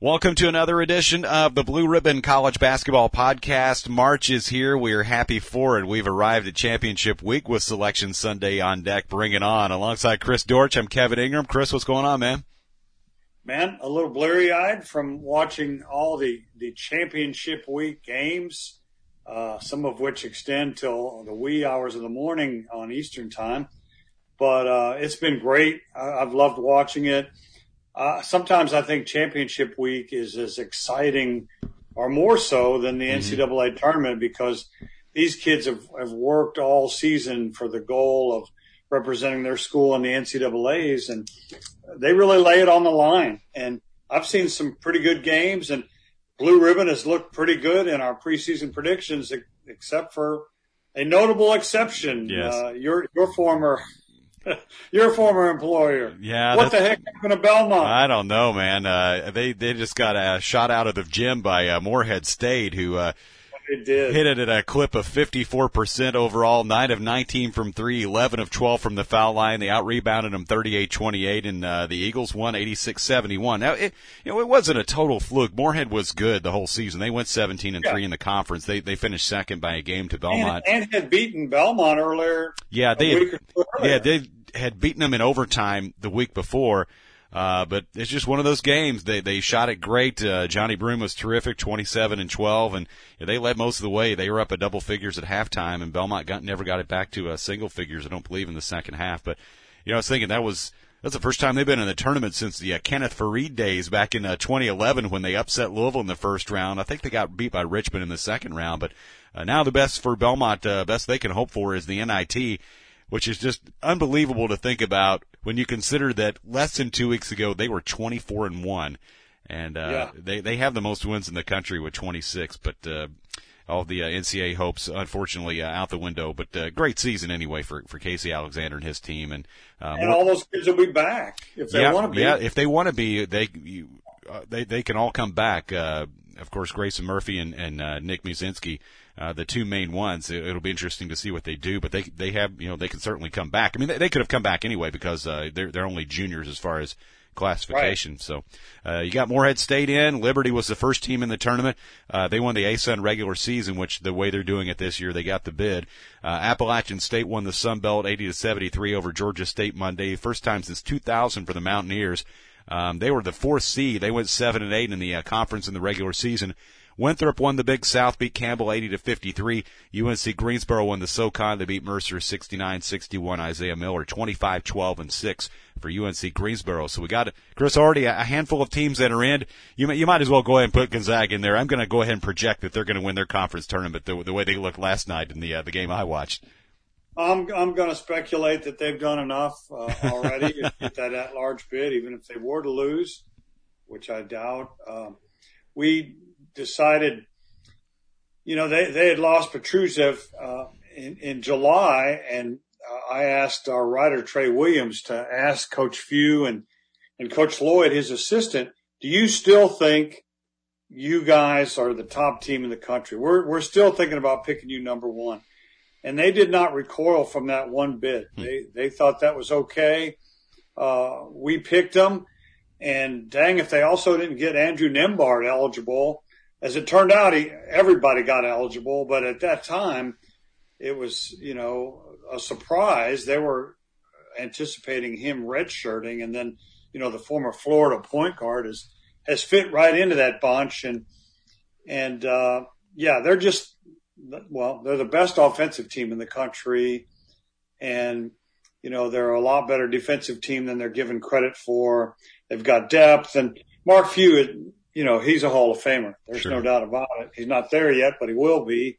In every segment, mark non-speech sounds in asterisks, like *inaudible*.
Welcome to another edition of the Blue Ribbon College Basketball Podcast. March is here. We are happy for it. We've arrived at championship week with Selection Sunday on deck. Bring it on. Alongside Chris Dortch, I'm Kevin Ingram. Chris, what's going on, man? Man, a little bleary eyed from watching all the, the championship week games, uh, some of which extend till the wee hours of the morning on Eastern time. But uh, it's been great. I, I've loved watching it. Uh, sometimes I think championship week is as exciting or more so than the mm-hmm. NCAA tournament because these kids have, have worked all season for the goal of representing their school in the NCAAs and they really lay it on the line. And I've seen some pretty good games and Blue Ribbon has looked pretty good in our preseason predictions, except for a notable exception. Yes. Uh, your, your former *laughs* Your former employer. Yeah. What the heck happened to Belmont? I don't know, man. Uh, they they just got a shot out of the gym by uh, Morehead State, who uh, it did. hit it at a clip of 54% overall, 9 of 19 from 3, 11 of 12 from the foul line. They out-rebounded them 38-28, and uh, the Eagles won 86-71. Now, it, you know, it wasn't a total fluke. Morehead was good the whole season. They went 17 and yeah. 3 in the conference. They they finished second by a game to Belmont. And, and had beaten Belmont earlier. Yeah, they had, yeah, they had beaten them in overtime the week before. Uh, but it's just one of those games. They they shot it great. Uh, Johni Broome was terrific, 27 and 12, and they led most of the way. They were up at double figures at halftime, and Belmont got never got it back to uh, single figures. I don't believe in the second half. But you know, I was thinking that was that's the first time they've been in the tournament since the uh, Kenneth Faried days back in uh, 2011 when they upset Louisville in the first round. I think they got beat by Richmond in the second round, but uh, now the best for Belmont, uh, best they can hope for is the NIT which is just unbelievable to think about when you consider that less than two weeks ago they were 24 and one, and uh, yeah. they they have the most wins in the country with 26. But uh, all the uh, NCAA hopes, unfortunately, uh, out the window. But uh, great season anyway for for Casey Alexander and his team, and uh, and all those kids will be back if they yeah, want to be. Yeah, if they want to be, they you, uh, they they can all come back. Of course, Grayson Murphy and and uh, Nick Muszynski uh, the two main ones. It, will be interesting to see what they do, but they they have you know they can certainly come back. I mean, they, they could have come back anyway because uh, they're they're only juniors as far as classification. Right. So uh, you got Morehead State in. Liberty was the first team in the tournament. Uh, they won the ASUN regular season, which the way they're doing it this year, they got the bid. Uh, Appalachian State won the Sun Belt 80 to 73 over Georgia State Monday. First time since 2000 for the Mountaineers. Um, they were the fourth seed. They went seven and eight in the uh, conference in the regular season. Winthrop won the Big South, beat Campbell 80 to 53. UNC Greensboro won the SoCon. They beat Mercer 69-61. Isaiah Miller 25-12 and 6 for UNC Greensboro. So we got Chris already a handful of teams that are in. You might, you might as well go ahead and put Gonzaga in there. I'm going to go ahead and project that they're going to win their conference tournament the, the way they looked last night in the uh, the game I watched. I'm I'm going to speculate that they've done enough uh, already to *laughs* get that at large bid, even if they were to lose, which I doubt. Um, we decided, you know, they, they had lost Petrusev uh, in, in July, and uh, I asked our writer Trey Williams to ask Coach Few and and Coach Lloyd, his assistant, do you still think you guys are the top team in the country? We're we're still thinking about picking you number one, and they did not recoil from that one bit. Hmm. They they thought that was okay. Uh, we picked them, and dang, if they also didn't get Andrew Nembhard eligible, as it turned out, he, everybody got eligible, but at that time, it was, you know, a surprise. They were anticipating him redshirting, and then, you know, the former Florida point guard has has fit right into that bunch, and and uh, yeah, they're just well, they're the best offensive team in the country, and you know they're a lot better defensive team than they're given credit for. They've got depth, and Mark Few you know, he's a Hall of Famer. There's sure. no doubt about it. He's not there yet, but he will be.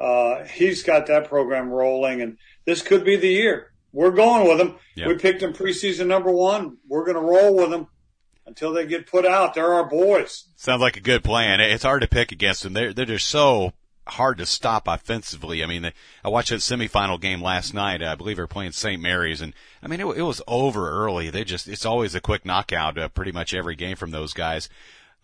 Uh, he's got that program rolling, and this could be the year. We're going with him. Yep. We picked him preseason number one. We're going to roll with him until they get put out. They're our boys. Sounds like a good plan. It's hard to pick against them. They're they're just so hard to stop offensively. I mean, I watched that semifinal game last night. I believe they're playing St. Mary's, and I mean, it, it was over early. They just it's always a quick knockout. Uh, pretty much every game from those guys.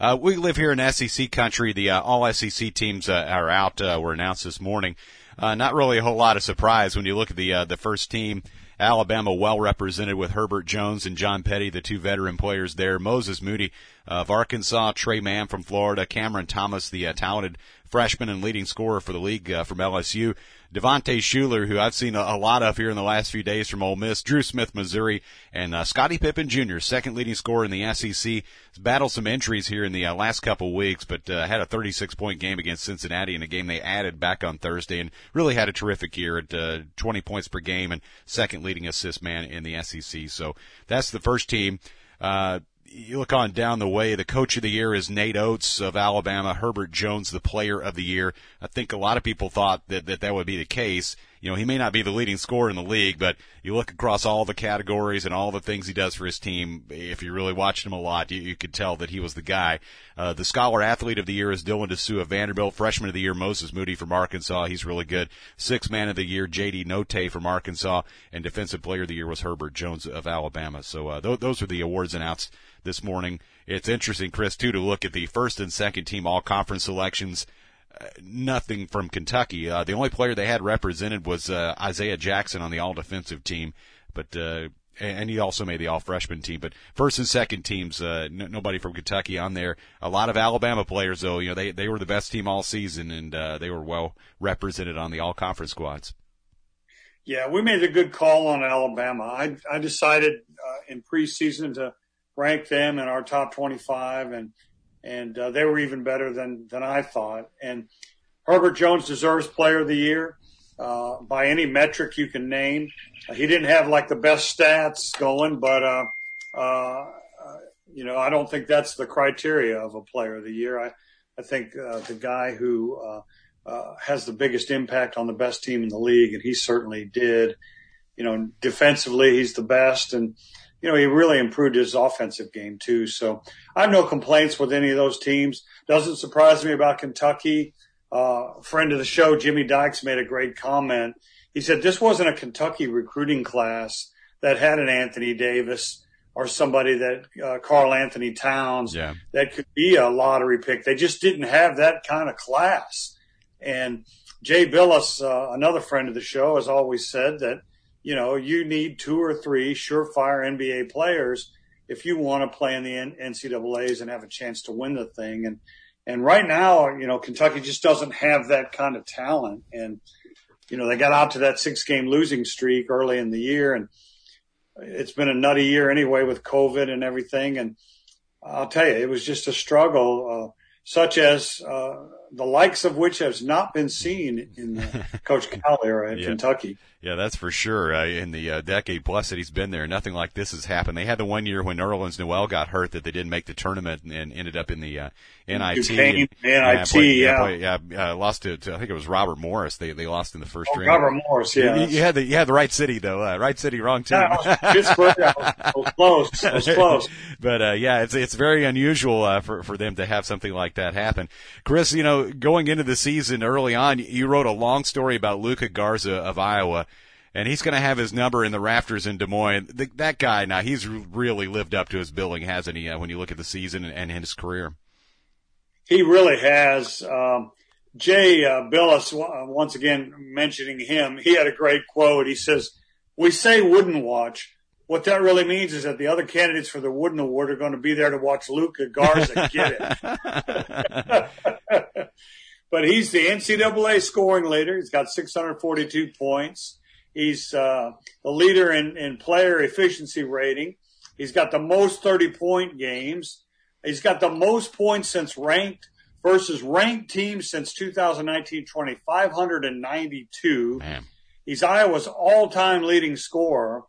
Uh, we live here in SEC country. The uh, all SEC teams uh, are out. Uh, were announced this morning. Uh, not really a whole lot of surprise when you look at the uh, the first team. Alabama well represented with Herbert Jones and John Petty, the two veteran players there. Moses Moody of Arkansas, Tre Mann from Florida, Cameron Thomas, the uh, talented freshman and leading scorer for the league uh, from LSU, Devontae Shuler, who I've seen a, a, lot of here in the last few days from Ole Miss, Drew Smith, Missouri, and uh, Scottie Pippen Jr., second leading scorer in the SEC. Battled some injuries here in the uh, last couple weeks, but uh, had a 36 point game against Cincinnati in a game they added back on Thursday, and really had a terrific year at uh, 20 points per game and second leading assist man in the SEC. So that's the first team. Uh, you look on down the way, the coach of the year is Nate Oats of Alabama, Herbert Jones, the player of the year. I think a lot of people thought that that, that would be the case. You know, he may not be the leading scorer in the league, but you look across all the categories and all the things he does for his team. If you really watched him a lot, you, you could tell that he was the guy. Uh, the scholar athlete of the year is Dylan Disu of Vanderbilt. Freshman of the year, Moses Moody from Arkansas. He's really good. Sixth man of the year, JD Notae from Arkansas. And defensive player of the year was Herbert Jones of Alabama. So, uh, th- those are the awards announced this morning. It's interesting, Chris, too, to look at the first and second team all conference selections. Nothing from Kentucky. Uh, the only player they had represented was uh, Isaiah Jackson on the all defensive team, but uh, and he also made the all freshman team. But first and second teams, uh, n- nobody from Kentucky on there. A lot of Alabama players, though. You know, they they were the best team all season, and uh, they were well represented on the all conference squads. Yeah, we made a good call on Alabama. I I decided uh, in preseason to rank them in our top 25 and and uh, they were even better than than I thought. And Herbert Jones deserves Player of the Year uh, by any metric you can name. Uh, he didn't have like the best stats going, but uh, uh, you know I don't think that's the criteria of a Player of the Year. I I think uh, the guy who has the biggest impact on the best team in the league, and he certainly did. You know, defensively he's the best, and you know, he really improved his offensive game too. So I have no complaints with any of those teams. Doesn't surprise me about Kentucky. Uh, friend of the show, Jimmy Dykes made a great comment. He said this wasn't a Kentucky recruiting class that had an Anthony Davis or somebody that uh, Karl-Anthony Towns yeah. that could be a lottery pick. They just didn't have that kind of class. And Jay Bilas, uh, another friend of the show, has always said that you know, you need two or three surefire NBA players if you want to play in the NCAA's and have a chance to win the thing. And and right now, you know, Kentucky just doesn't have that kind of talent. And you know, they got out to that six game losing streak early in the year, and it's been a nutty year anyway with COVID and everything. And I'll tell you, it was just a struggle, uh, such as uh, the likes of which has not been seen in the *laughs* Coach Cal era in yeah. Kentucky. Yeah, that's for sure. Uh, in the uh, decade plus that he's been there, nothing like this has happened. They had the one year when Nerlens Noel got hurt that they didn't make the tournament and, and ended up in the uh, NIT. Duquesne, and, NIT, played, yeah. Yeah, yeah, lost to, to, I think it was Robert Morris. They they lost in the first oh, round. Robert Morris, yeah. You, you, had the you had the right city though. Uh, right city, wrong team. Yeah, Pittsburgh. I was, close. I was *laughs* close. but uh, yeah, it's it's very unusual uh, for for them to have something like that happen. Chris, you know, going into the season early on, you wrote a long story about Luka Garza of Iowa and he's going to have his number in the rafters in Des Moines. The, that guy, now he's really lived up to his billing, hasn't he? Uh, when you look at the season and, and his career, he really has. Um, Jay uh, Bilas, uh, once again mentioning him, he had a great quote. He says, "We say Wooden watch." What that really means is that the other candidates for the Wooden Award are going to be there to watch Luka Garza get it. *laughs* but he's the NCAA scoring leader. He's got 642 points. He's uh, the leader in, in player efficiency rating. He's got the most 30 point games. He's got the most points since ranked versus ranked teams since 2019 20, 592. Man. He's Iowa's all time leading scorer.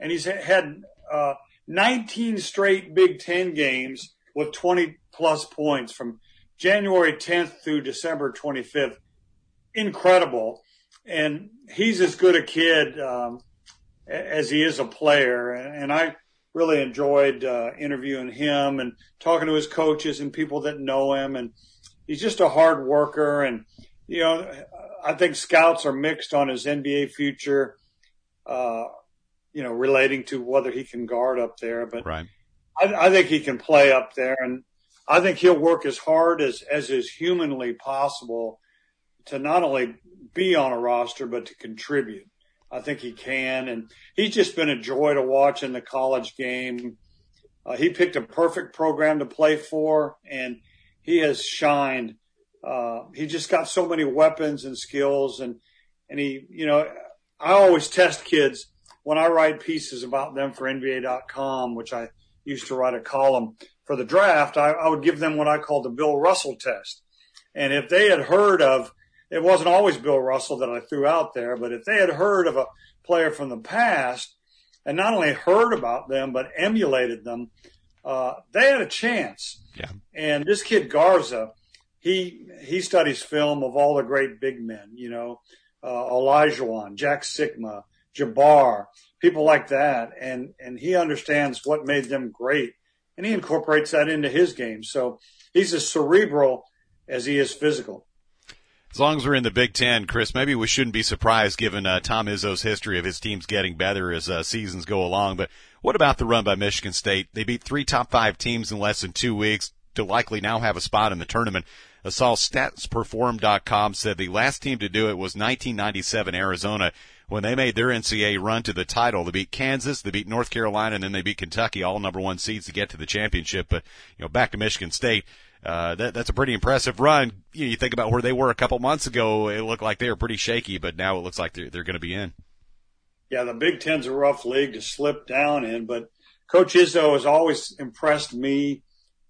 And he's had uh, 19 straight Big Ten games with 20 plus points from January 10th through December 25th. Incredible and he's as good a kid um, as he is a player. And I really enjoyed uh, interviewing him and talking to his coaches and people that know him. And he's just a hard worker. And you know, I think scouts are mixed on his NBA future. Uh, you know, relating to whether he can guard up there, but right. I, I think he can play up there, and I think he'll work as hard as as is humanly possible to not only be on a roster, but to contribute. I think he can, and he's just been a joy to watch in the college game. Uh, he picked a perfect program to play for, and he has shined. Uh, he just got so many weapons and skills, and and he, you know, I always test kids when I write pieces about them for NBA.com, which I used to write a column for the draft. I, I would give them what I call the Bill Russell test, and if they had heard of, it wasn't always Bill Russell that I threw out there, but if they had heard of a player from the past and not only heard about them but emulated them, uh, they had a chance. Yeah. And this kid Garza, he he studies film of all the great big men, you know, uh, Olajuwon, Jack Sikma, Jabbar, people like that, and and he understands what made them great, and he incorporates that into his game. So he's as cerebral as he is physical. As long as we're in the Big Ten, Chris, maybe we shouldn't be surprised given uh, Tom Izzo's history of his teams getting better as uh, seasons go along. But what about the run by Michigan State? They beat three top five teams in less than two weeks to likely now have a spot in the tournament. I saw StatsPerform.com said the last team to do it was 1997 Arizona when they made their NCAA run to the title. They beat Kansas, they beat North Carolina, and then they beat Kentucky, all number one seeds to get to the championship. But you know, back to Michigan State uh, that, that's a pretty impressive run. You, know, you think about where they were a couple months ago; it looked like they were pretty shaky, but now it looks like they're, they're going to be in. Yeah, the Big Ten's a rough league to slip down in, but Coach Izzo has always impressed me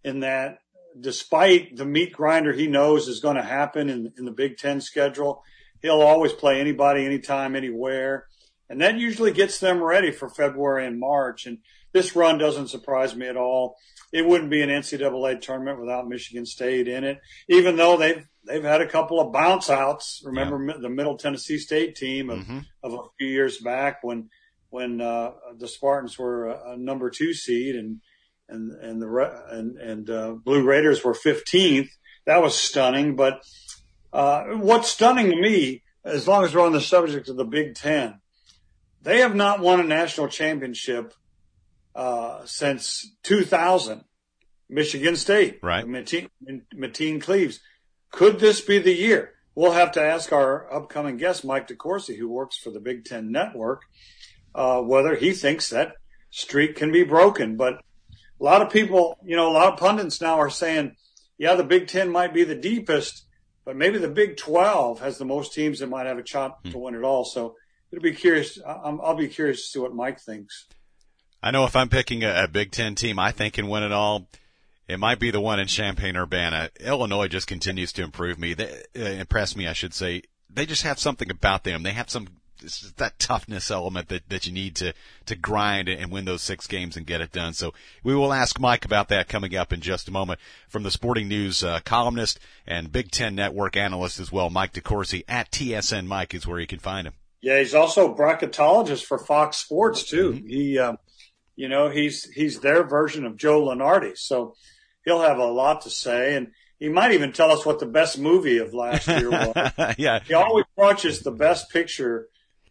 in that, despite the meat grinder he knows is going to happen in, in the Big Ten schedule, he'll always play anybody, anytime, anywhere, and that usually gets them ready for February and March. And this run doesn't surprise me at all it wouldn't be an NCAA tournament without Michigan State in it, even though they've they've had a couple of bounce outs. Remember yeah. the Middle Tennessee State team of, mm-hmm. of a few years back when when uh, the Spartans were a, a, number two seed and and and the and and uh, Blue Raiders were 15th. That was stunning. But what's stunning to me, as long as we're on the subject of the Big Ten, they have not won a national championship uh, since 2000. Michigan State, right? Mateen, Mateen Cleaves. Could this be the year? We'll have to ask our upcoming guest, Mike DeCourcy, who works for the Big Ten Network, uh, whether he thinks that streak can be broken. But a lot of people, you know, a lot of pundits now are saying, yeah, the Big Ten might be the deepest, but maybe the Big 12 has the most teams that might have a shot hmm. to win it all. So it'll be curious. I'll be curious to see what Mike thinks. I know if I'm picking a, a Big Ten team I think can win it all, it might be the one in Champaign Urbana. Illinois just continues to improve me. They uh, impress me, I should say. They just have something about them. They have some that toughness element that, that you need to, to grind and win those six games and get it done. So we will ask Mike about that coming up in just a moment from the Sporting News uh, columnist and Big Ten Network analyst as well, Mike DeCourcy at TSN Mike is where you can find him. Yeah, he's also a bracketologist for Fox Sports too. Mm-hmm. He, um, you know, he's he's their version of Joe Lunardi, so he'll have a lot to say, and he might even tell us what the best movie of last year was. *laughs* yeah, he always watches the best picture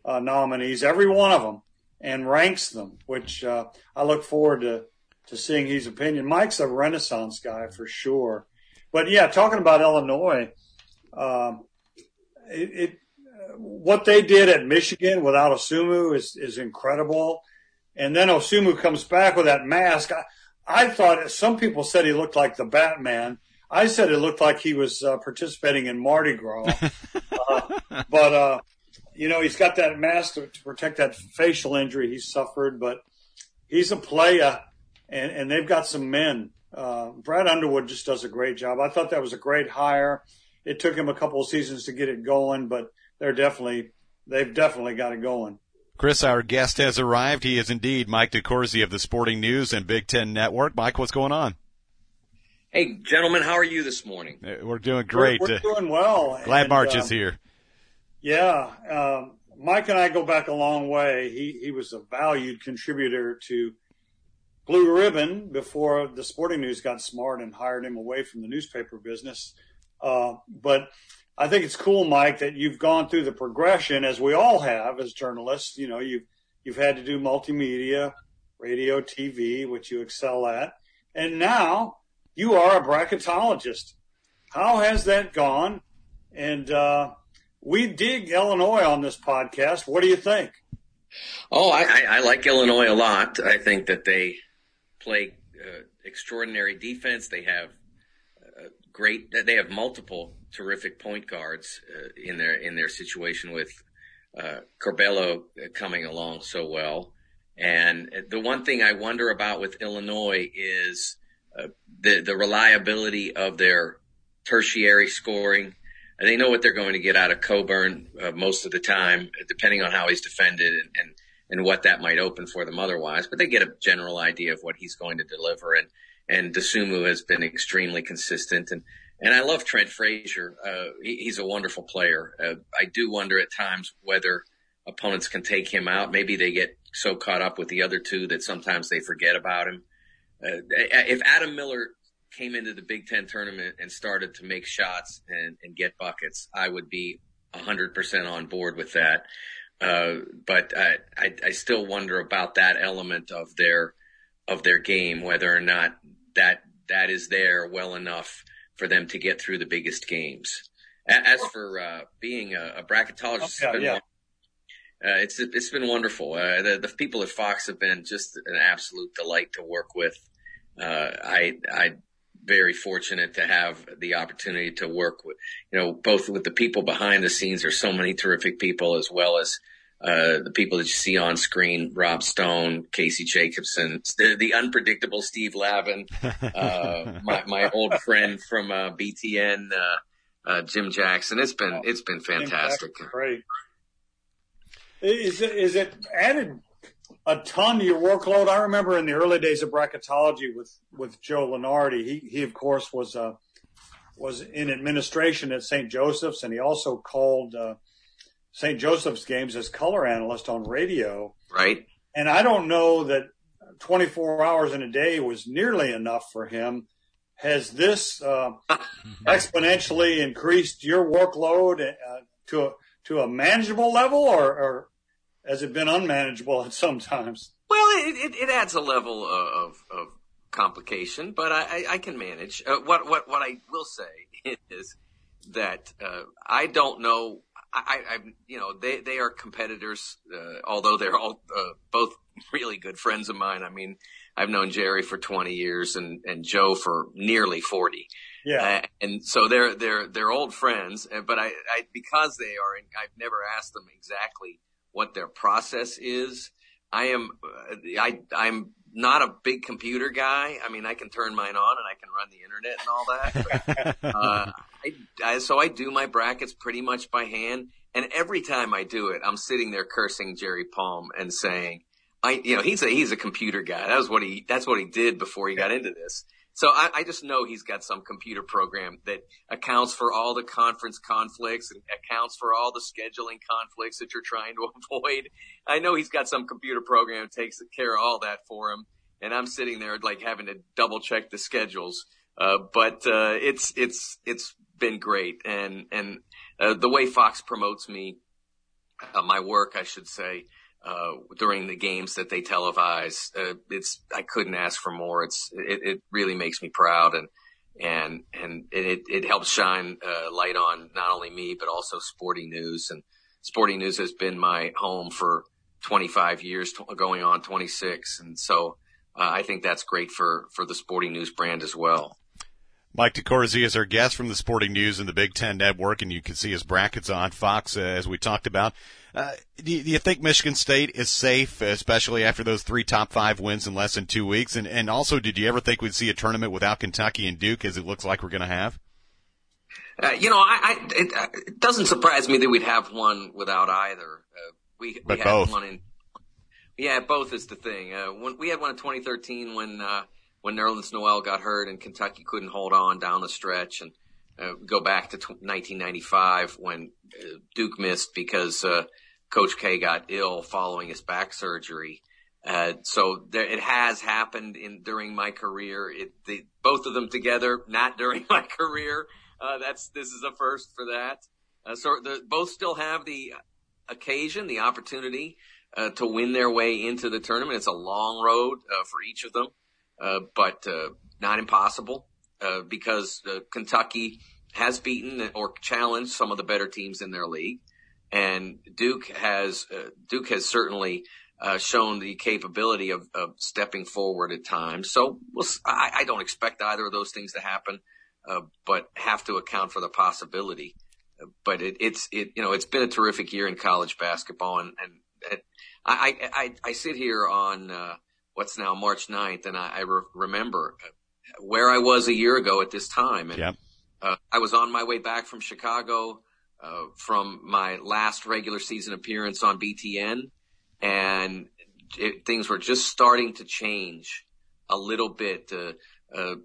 uh, nominees, every one of them, and ranks them, which uh, I look forward to to seeing his opinion. Mike's a Renaissance guy for sure, but yeah, talking about Illinois, um, it, it what they did at Michigan without Dosunmu is is incredible. And then Dosunmu comes back with that mask. I, I thought some people said he looked like the Batman. I said it looked like he was uh, participating in Mardi Gras. *laughs* uh, but, uh, you know, he's got that mask to, to, protect that facial injury he suffered, but he's a player and, and they've got some men. Uh, Brad Underwood just does a great job. I thought that was a great hire. It took him a couple of seasons to get it going, but they're definitely, they've definitely got it going. Chris, our guest has arrived. He is indeed Mike DeCourcy of the Sporting News and Big Ten Network. Mike, what's going on? Hey, gentlemen, how are you this morning? Uh, we're doing great. We're, we're doing well. Glad and, March um, is here. Yeah. Um, Mike and I go back a long way. He, he was a valued contributor to Blue Ribbon before the Sporting News got smart and hired him away from the newspaper business. Uh, but I think it's cool, Mike, that you've gone through the progression as we all have as journalists. You know, you've you've had to do multimedia, radio, TV, which you excel at, and now you are a bracketologist. How has that gone? And uh, we dig Illinois on this podcast. What do you think? Oh, I, I like Illinois a lot. I think that they play uh, extraordinary defense. They have uh, great. They have multiple terrific point guards uh, in their in their situation with uh, Curbelo coming along so well. And the one thing I wonder about with Illinois is uh, the the reliability of their tertiary scoring. They know what they're going to get out of Cockburn uh, most of the time, depending on how he's defended and, and and what that might open for them otherwise. But they get a general idea of what he's going to deliver. And and Dosunmu has been extremely consistent. And and I love Trent Frazier. Uh, he, he's a wonderful player. Uh, I do wonder at times whether opponents can take him out. Maybe they get so caught up with the other two that sometimes they forget about him. Uh, if Adam Miller came into the Big Ten tournament and started to make shots and, and get buckets, I would be 100% on board with that. Uh, but I, I, I still wonder about that element of their of their game, whether or not that that is there well enough for them to get through the biggest games. As for uh, being a, a bracketologist, oh, yeah, yeah. Uh, it's it's been wonderful. Uh, the, the people at Fox have been just an absolute delight to work with. Uh, I I very fortunate to have the opportunity to work with you know both with the people behind the scenes. There's so many terrific people as well as uh, the people that you see on screen, Rob Stone, Casey Jacobsen, the, the unpredictable Steve Lavin, uh, *laughs* my, my old friend from, uh, BTN, uh, uh, Jim Jackson. It's been, it's been fantastic. Great. Is it, is it added a ton to your workload? I remember in the early days of bracketology with, with Joe Lunardi, he, he of course was, uh, was in administration at St. Joseph's and he also called, uh, St. Joseph's games as color analyst on radio. Right. And I don't know that 24 hours in a day was nearly enough for him. Has this uh, *laughs* exponentially increased your workload uh, to a, to a manageable level, or, or has it been unmanageable at some times? Well, it, it, it adds a level of, of complication, but I, I, I can manage. Uh, what what what I will say *laughs* is that uh, I don't know I, I, you know, they, they are competitors, uh, although they're all, uh, both really good friends of mine. I mean, I've known Jerry for 20 years and, and Joe for nearly 40. Yeah. Uh, and so they're, they're, they're old friends, uh, but I, I, because they are, I've never asked them exactly what their process is. I am, I, I'm not a big computer guy. I mean, I can turn mine on and I can run the internet and all that. But, *laughs* uh, I, I, so I do my brackets pretty much by hand. And every time I do it, I'm sitting there cursing Jerry Palm and saying, I, you know, he's a, he's a computer guy. That was what he, that's what he did before he got into this. So I, I just know he's got some computer program that accounts for all the conference conflicts and accounts for all the scheduling conflicts that you're trying to *laughs* avoid. I know he's got some computer program that takes care of all that for him. And I'm sitting there like having to double check the schedules. Uh, but, uh, it's, it's, it's been great. And, and, uh, the way Fox promotes me, uh, my work, I should say, uh, during the games that they televise, uh, it's, I couldn't ask for more. It's, it, it really makes me proud and, and, and it, it helps shine, uh, light on not only me, but also sporting news and sporting news has been my home for 25 years, going on 26. And so, uh, I think that's great for, for the sporting news brand as well. Mike DeCourcy is our guest from the Sporting News and the Big Ten Network, and you can see his brackets on Fox uh, as we talked about. Uh, do, you, do, you, think Michigan State is safe, especially after those three top five wins in less than two weeks? And, and also, did you ever think we'd see a tournament without Kentucky and Duke, as it looks like we're going to have? Uh, you know, I, I it, uh, it, doesn't surprise me that we'd have one without either. Uh, we, but we both. had one in. Yeah, both is the thing. Uh, when we had one in 2013 when when Nerlens Noel got hurt and Kentucky couldn't hold on down the stretch and uh, go back to t- 1995 when uh, Duke missed because uh, Coach K got ill following his back surgery. Uh, so there, it has happened in during my career. It, the, both of them together, not during *laughs* my career. Uh, that's this is a first for that. Uh, so the, both still have the occasion, the opportunity to win their way into the tournament. It's a long road for each of them. Uh, but uh, not impossible uh, because Kentucky has beaten or challenged some of the better teams in their league, and Duke has Duke has certainly uh, shown the capability of, of stepping forward at times. So we'll, I, I don't expect either of those things to happen, uh, but have to account for the possibility. But it, it's it you know it's been a terrific year in college basketball, and and it, I, I I sit here on uh, what's now March 9th, and I, I re- remember where I was a year ago at this time. And, yep. uh, I was on my way back from Chicago, uh, from my last regular season appearance on BTN and it, things were just starting to change a little bit. Uh, uh,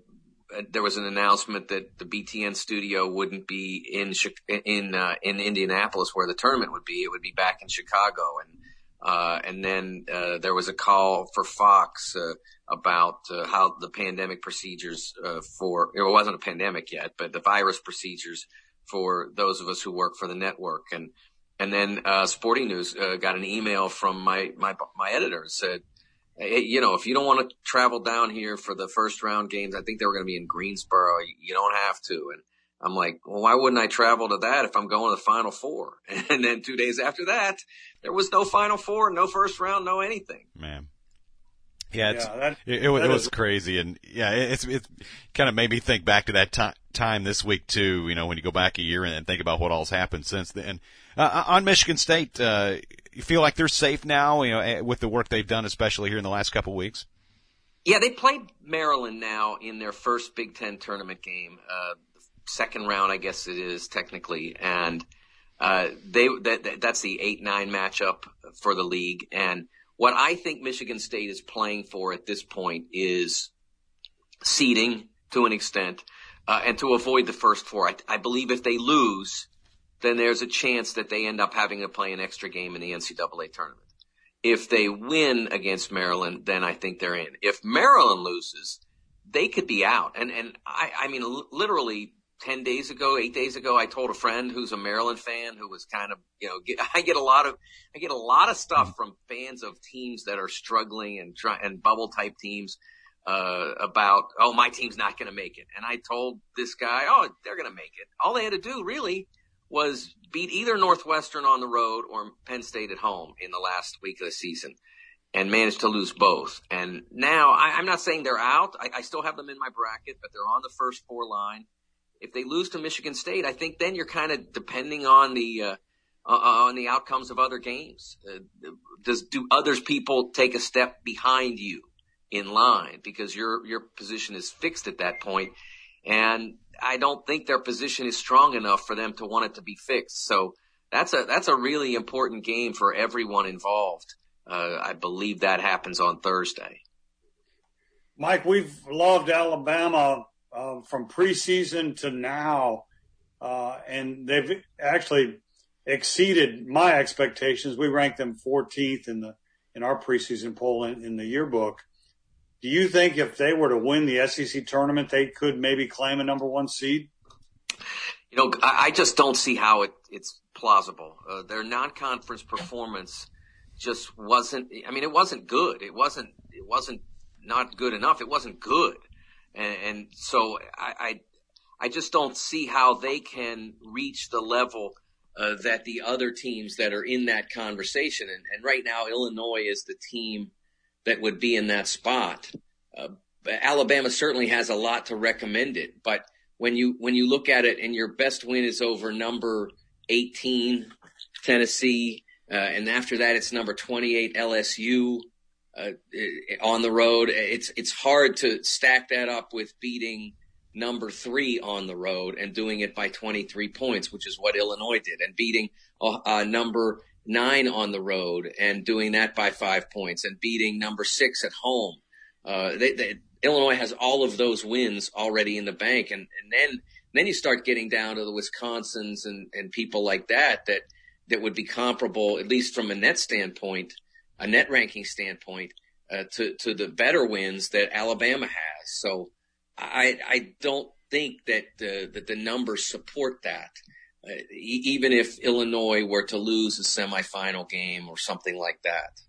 there was an announcement that the BTN studio wouldn't be in in uh, in Indianapolis where the tournament would be. It would be back in Chicago, and uh, and then uh, there was a call for Fox uh, about uh, how the pandemic procedures uh, for it wasn't a pandemic yet, but the virus procedures for those of us who work for the network, and and then uh, Sporting News got an email from my my my editor said, hey, you know, if you don't want to travel down here for the first round games, I think they were going to be in Greensboro. You don't have to. And I'm like, well, why wouldn't I travel to that if I'm going to the Final Four? *laughs* And then two days after that, there was no Final Four, no first round, no anything. Man. Yeah, yeah that, it, it, it was is... crazy, and yeah, it's it kind of made me think back to that time time this week too. You know, when you go back a year and think about what all's happened since then. Uh, on Michigan State, uh, you feel like they're safe now, you know, eh, with the work they've done, especially here in the last couple of weeks. Yeah, they played Maryland now in their first Big Ten tournament game, uh, second round, I guess it is technically, and uh, they that, that's the eight nine matchup for the league. And what I think Michigan State is playing for at this point is seeding to an extent, uh, and to avoid the first four. I, I believe if they lose then there's a chance that they end up having to play an extra game in the NCAA tournament. If they win against Maryland, then I think they're in. If Maryland loses, they could be out. And and I, I mean, literally ten days ago, eight days ago, I told a friend who's a Maryland fan who was kind of, you know, get, *laughs* I get a lot of, I get a lot of stuff from fans of teams that are struggling and try and bubble type teams. Uh, about, oh, my team's not going to make it. And I told this guy, oh, they're going to make it. All they had to do really was beat either Northwestern on the road or Penn State at home in the last week of the season and managed to lose both. And now I, am not saying they're out. I, I, still have them in my bracket, but they're on the first four line. If they lose to Michigan State, I think then you're kind of depending on the, uh, uh, on the outcomes of other games. Uh, does, do others people take a step behind you in line because your, your position is fixed at that point? And I don't think their position is strong enough for them to want it to be fixed. So that's a that's a really important game for everyone involved. Uh, I believe that happens on Thursday. Mike, we've loved Alabama uh, from preseason to now, uh, and they've actually exceeded my expectations. We ranked them 14th in the in our preseason poll in, in the yearbook. Do you think if they were to win the SEC tournament, they could maybe claim a number one seed? You know, I just don't see how it, it's plausible. Uh, their non-conference performance just wasn't. I mean, it wasn't good. It wasn't. It wasn't not good enough. It wasn't good, and, and so I, I, I just don't see how they can reach the level uh, that the other teams that are in that conversation. And, and right now, Illinois is the team that would be in that spot. Uh, Alabama certainly has a lot to recommend it, but when you when you look at it and your best win is over number 18 Tennessee, uh, and after that it's number 28 LSU uh, on the road. It's it's hard to stack that up with beating number three on the road and doing it by 23 points, which is what Illinois did, and beating uh, uh number nine on the road and doing that by five points and beating number six at home. Uh, they, they, Illinois has all of those wins already in the bank. And, and then, then you start getting down to the Wisconsins and, and people like that, that, that would be comparable, at least from a net standpoint, a net ranking standpoint, uh, to, to the better wins that Alabama has. So I, I don't think that, uh, that the numbers support that. Uh, even if Illinois were to lose a semifinal game or something like that.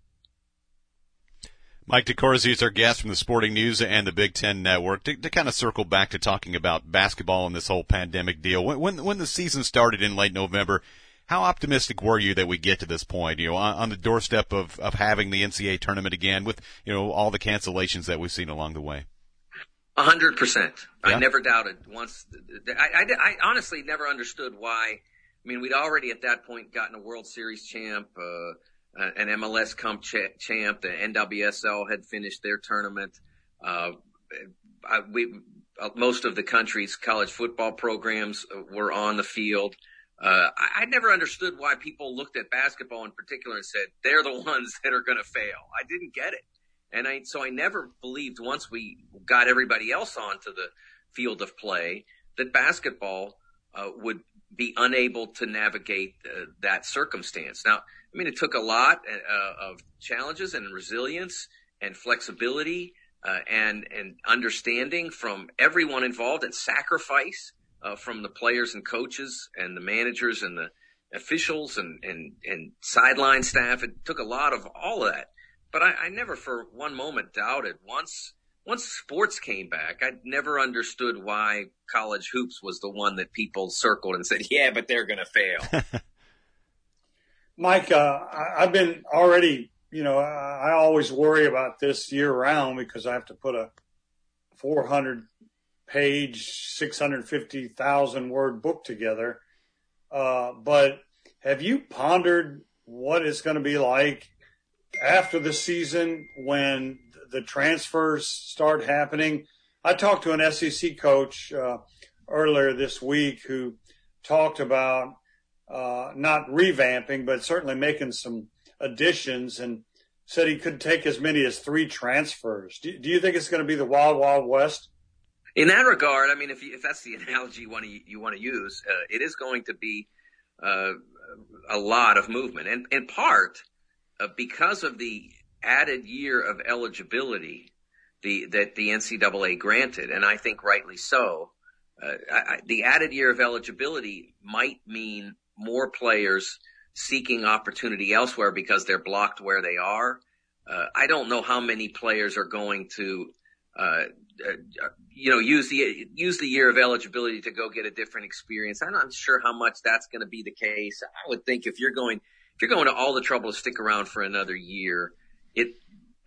Mike DeCourcy is our guest from the Sporting News and the Big Ten Network. To, to, kind of circle back to talking about basketball and this whole pandemic deal, when, when when the season started in late November, how optimistic were you that we get to this point? You know, on, on the doorstep of of having the NCAA tournament again, with you know all the cancellations that we've seen along the way. A hundred percent. I never doubted once. I, I, I, honestly never understood why. I mean, we'd already at that point gotten a World Series champ, uh, an MLS Cup champ. The NWSL had finished their tournament. Uh, I, we, uh, most of the country's college football programs were on the field. Uh, I, I never understood why people looked at basketball in particular and said they're the *laughs* ones that are going to fail. I didn't get it, and I so I never believed once we got everybody else onto the field of play that basketball uh, would be unable to navigate uh, that circumstance. Now, I mean, it took a lot uh, of challenges and resilience and flexibility uh, and and understanding from everyone involved and sacrifice uh, from the players and coaches and the managers and the officials and and and sideline staff. It took a lot of all of that, but I, I never for one moment doubted once. Once sports came back, I never understood why college hoops was the one that people circled and said, *laughs* "Yeah, but they're going to fail." *laughs* Mike, uh, I've been already you know, I, I always worry about this year round because I have to put a 400 page, 650,000 word book together. Uh, but have you pondered what it's going to be like after the season when the transfers start happening? I talked to an SEC coach uh, earlier this week who talked about uh, not revamping, but certainly making some additions and said he could take as many as three transfers. Do, do you think it's going to be the wild, wild west? In that regard, I mean, if, you, if that's the analogy you want to, you want to use, uh, it is going to be uh, a lot of movement, and in part uh, because of the added year of eligibility the, that the NCAA granted, and I think rightly so. Uh, I, the added year of eligibility might mean more players seeking opportunity elsewhere because they're blocked where they are. Uh, I don't know how many players are going to, uh, you know, use the use the year of eligibility to go get a different experience. I'm not sure how much that's going to be the case. I would think if you're going if you're going to all the trouble to stick around for another year, it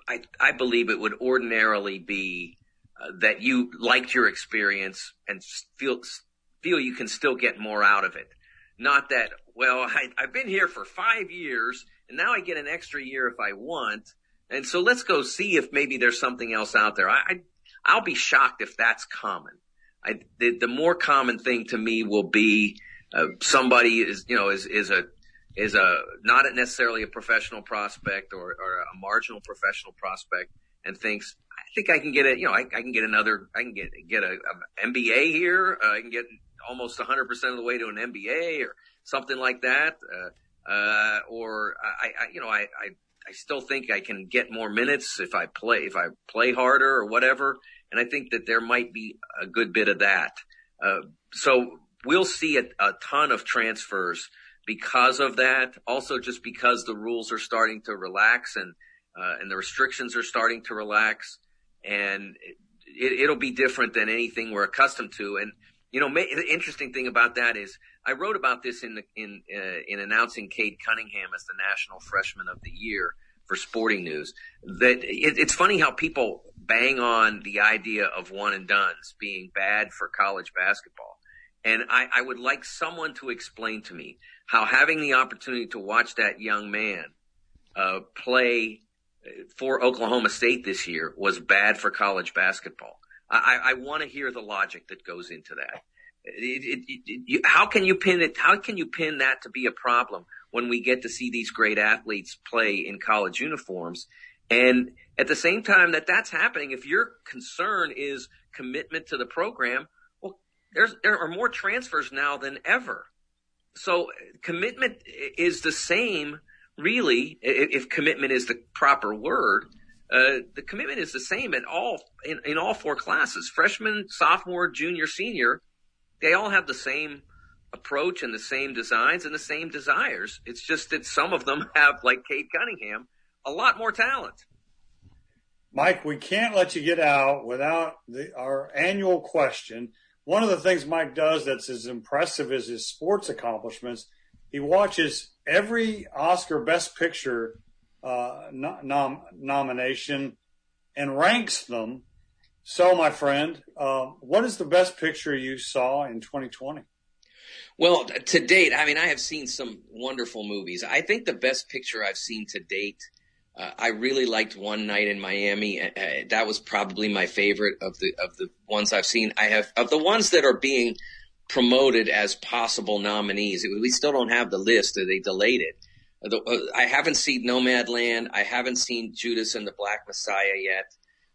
I I believe it would ordinarily be uh, that you liked your experience and feel feel you can still get more out of it. Not that well, I, I've been here for five years and now I get an extra year if I want. And so let's go see if maybe there's something else out there. I, I will be shocked if that's common. I, the, the more common thing to me will be uh, somebody is you know is is a is a not necessarily a professional prospect or, or a marginal professional prospect and thinks I think I can get a you know I, I can get another I can get get a, a MBA here uh, I can get almost 100% of the way to an MBA or something like that. Uh, uh, or I, I, you know, I, I, I still think I can get more minutes if I play, if I play harder or whatever. And I think that there might be a good bit of that. Uh, so we'll see a, a ton of transfers because of that. Also just because the rules are starting to relax and, uh, and the restrictions are starting to relax and it, it'll be different than anything we're accustomed to. And, you know, the interesting thing about that is I wrote about this in the, in uh, in announcing Cade Cunningham as the National Freshman of the Year for Sporting News. That it, it's funny how people bang on the idea of one and dones being bad for college basketball, and I, I would like someone to explain to me how having the opportunity to watch that young man uh, play for Oklahoma State this year was bad for college basketball. I, I want to hear the logic that goes into that. It, it, it, you, how can you pin it? How can you pin that to be a problem when we get to see these great athletes play in college uniforms? And at the same time that that's happening, if your concern is commitment to the program, well, there's, there are more transfers now than ever. So commitment is the same, really, if commitment is the proper word uh, the commitment is the same in all in, in all four classes freshman sophomore junior senior. They all have the same approach and the same designs and the same desires. It's just that some of them *laughs* have like Cade Cunningham a lot more talent. Mike we can't let you get out without the, our annual question. One of the things Mike does that's as impressive as his sports accomplishments he watches every Oscar Best Picture uh, nom- nomination and ranks them. So, my friend, uh, what is the best picture you saw in 2020? Well, to date, I mean, I have seen some wonderful movies. I think the best picture I've seen to date, uh, I really liked One Night in Miami. Uh, uh that was probably my favorite of the of the ones I've seen. I have of the ones that are being promoted as possible nominees. We still don't have the list. They delayed it. I haven't seen Nomadland. I haven't seen Judas and the Black Messiah yet.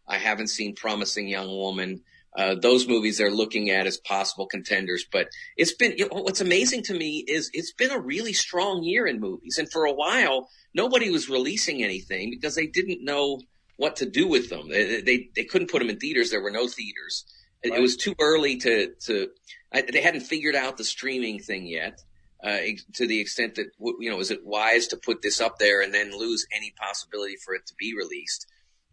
I haven't seen Promising Young Woman. Uh, those movies they're looking at as possible contenders. But it's been, you know, what's amazing to me is it's been a really strong year in movies. And for a while, nobody was releasing anything because they didn't know what to do with them. They, they, they couldn't put them in theaters. There were no theaters. Right. It was too early to, to, I, they hadn't figured out the streaming thing yet. Uh, to the extent that you know, is it wise to put this up there and then lose any possibility for it to be released?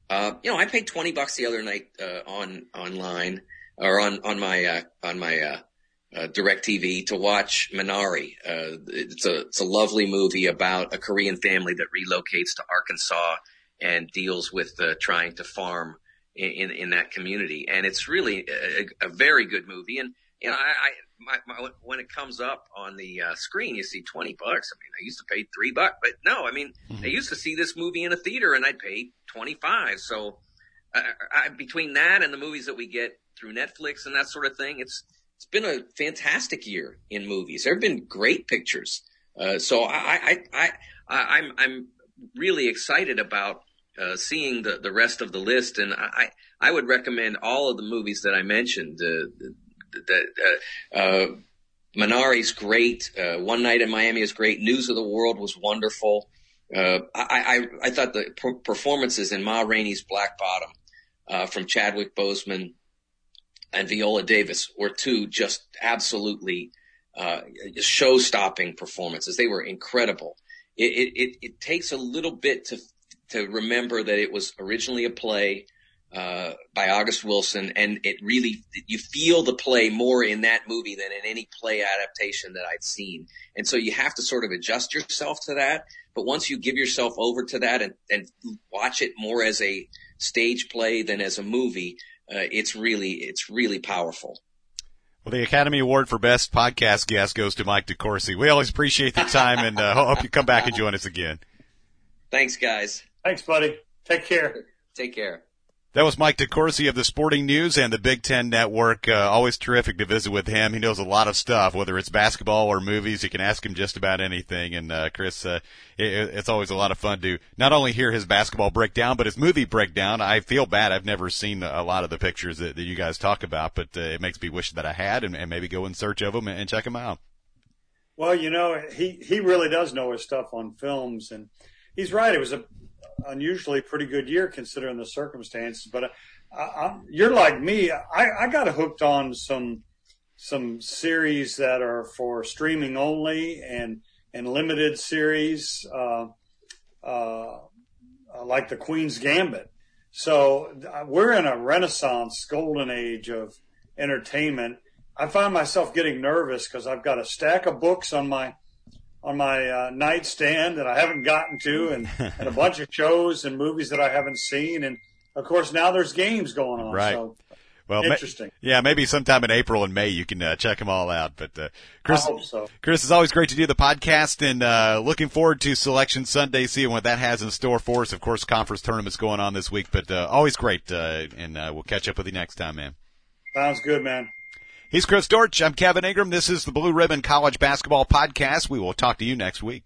Uh, you know, I paid twenty bucks the other night uh, on online or on on my uh, on my uh, uh, DirecTV to watch Minari. Uh, it's a it's a lovely movie about a Korean family that relocates to Arkansas and deals with trying to farm in, in, in that community, and it's really a, a very good movie. And you know, I, I my, my, when it comes up on the uh, screen, you see 20 bucks. I mean, I used to pay three bucks, but no, I mean, mm-hmm. I used to see this movie in a theater and I'd pay 25. So uh, I, between that and the movies that we get through Netflix and that sort of thing, it's, it's been a fantastic year in movies. There have been great pictures. Uh, so I, I, I, I, am I'm, I'm really excited about, uh, seeing the, the rest of the list. And I, I would recommend all of the movies that I mentioned, uh, that uh, uh, Minari's great. Uh, One Night in Miami is great. News of the World was wonderful. Uh, I, I, I thought the performances in Ma Rainey's Black Bottom uh, from Chadwick Boseman and Viola Davis were two just absolutely uh, show-stopping performances. They were incredible. It, it, it takes a little bit to to remember that it was originally a play uh, by August Wilson, and it really you feel the play more in that movie than in any play adaptation that I've seen. And so you have to sort of adjust yourself to that. But once you give yourself over to that and, and watch it more as a stage play than as a movie, uh, it's really it's really powerful. Well, the Academy Award for Best Podcast Guest goes to Mike DeCourcy. We always appreciate the time and uh, hope you come back and join us again. Thanks, guys. Thanks, buddy. Take care. Take care. That was Mike DeCourcy of the Sporting News and the Big Ten Network. Uh, always terrific to visit with him. He knows a lot of stuff, whether it's basketball or movies. You can ask him just about anything. And uh, Chris, uh, it, it's always a lot of fun to not only hear his basketball breakdown, but his movie breakdown. I feel bad. I've never seen a lot of the pictures that, that you guys talk about, but uh, it makes me wish that I had, and, and maybe go in search of them and, and check them out. Well, you know, he he really does know his stuff on films, and he's right. It was a unusually pretty good year considering the circumstances. But I, I, you're like me. I, I got hooked on some some series that are for streaming only and and limited series, uh, uh, like the Queen's Gambit. So uh, we're in a renaissance, golden age of entertainment. I find myself getting nervous because I've got a stack of books on my on my uh, nightstand that I haven't gotten to, and, and a bunch of shows and movies that I haven't seen, and of course now there's games going on. Right. So, well, interesting. Ma- yeah, maybe sometime in April and May you can uh, check them all out. But uh, Chris, so. Chris, it's always great to do the podcast, and uh, looking forward to Selection Sunday, seeing what that has in store for us. Of course, conference tournaments going on this week, but uh, always great, uh, and uh, we'll catch up with you next time, man. Sounds good, man. He's Chris Dortch. I'm Kevin Ingram. This is the Blue Ribbon College Basketball Podcast. We will talk to you next week.